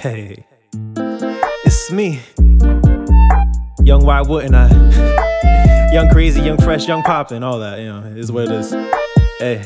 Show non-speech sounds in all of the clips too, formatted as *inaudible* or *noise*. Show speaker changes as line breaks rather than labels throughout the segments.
Hey, it's me, young. Why wouldn't I? *laughs* young, crazy, young, fresh, young, poppin', all that. You know, is what it is. Hey,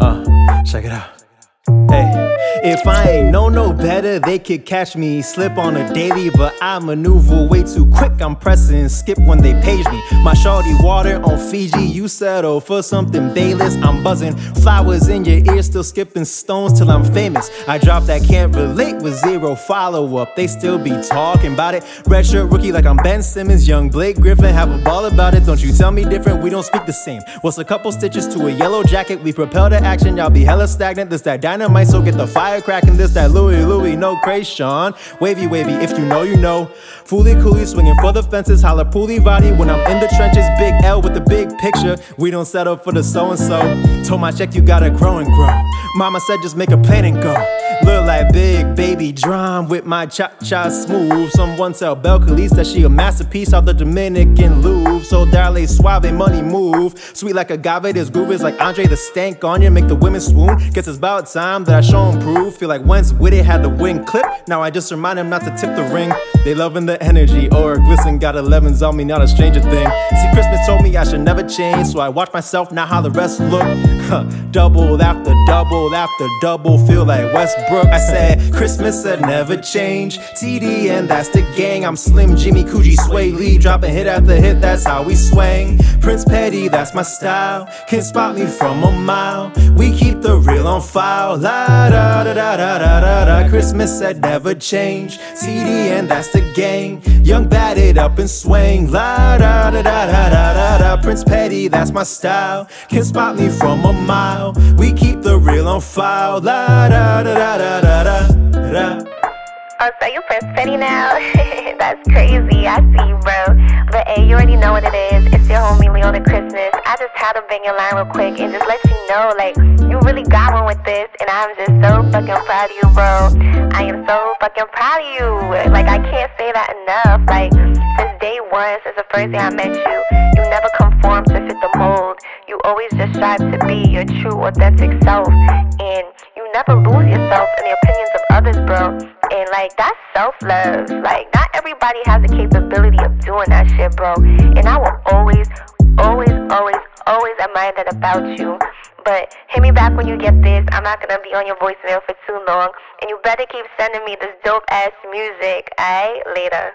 uh, check it out. If I ain't know no better, they could catch me slip on a daily, but I maneuver way too quick. I'm pressing skip when they page me. My shorty water on Fiji, you settle for something bayless. I'm buzzing, flowers in your ear, still skipping stones till I'm famous. I drop that can't relate with zero follow up. They still be talking about it. Red shirt rookie like I'm Ben Simmons, young Blake Griffin. Have a ball about it. Don't you tell me different, we don't speak the same. What's a couple stitches to a yellow jacket? We propel to action, y'all be hella stagnant. This that dynamite, so get the fire cracking. This that Louis Louis, no Sean. Wavy wavy, if you know, you know. Fooly coolie swinging for the fences, holla pooly body when I'm in the trenches. Big L with the big picture. We don't settle for the so and so. Told my check you gotta grow and grow. Mama said just make a plan and go. Look like big baby drum with my cha cha smooth. Someone tell Belcalis that she a masterpiece out the Dominican Louvre. So darle suave money move. Sweet like agave, this groove is like Andre the Stank on you. Make the women swoon. Guess it's about time that I show 'em proof. Feel like once with it had the wing clip. Now I just remind him not to tip the ring. They loving the energy. Or glisten got 11s on me, not a stranger thing. See, Christmas told me I should never change. So I watch myself, now how the rest look. Double after double after double. Feel like Westbrook. I said, Christmas said never change. TD and that's the gang. I'm Slim Jxmmi Coogee Swae Lee. Dropping hit after hit, that's how we swang. Prince Petty, that's my style. Can spot me from a mile. We keep the real on file. La da da da da da da da. Christmas said never change. TD and that's the gang. Young batted up and swing. La da da da da da da da. Prince Petty, that's my style. Can spot me from a mile. We keep the real on file. La da da da da da da da.
Oh, so you Prince Petty now? That's crazy. I see you, bro. But hey, you already know what it is. It's your homie Leona Christmas. Just had to bang your line real quick and just let you know, like, you really got one with this, and I'm just so fucking proud of you, bro. I am so fucking proud of you. Like, I can't say that enough. Like, since day one, since the first day I met you, you never conform to fit the mold. You always just strive to be your true, authentic self, and you never lose yourself in the opinions of others, bro. And like that's self love. Like not everybody has the capability of doing that shit, bro. And I will always, always, always, always admire that about you. But hit me back when you get this. I'm not gonna be on your voicemail for too long. And you better keep sending me this dope ass music. Alright? Later.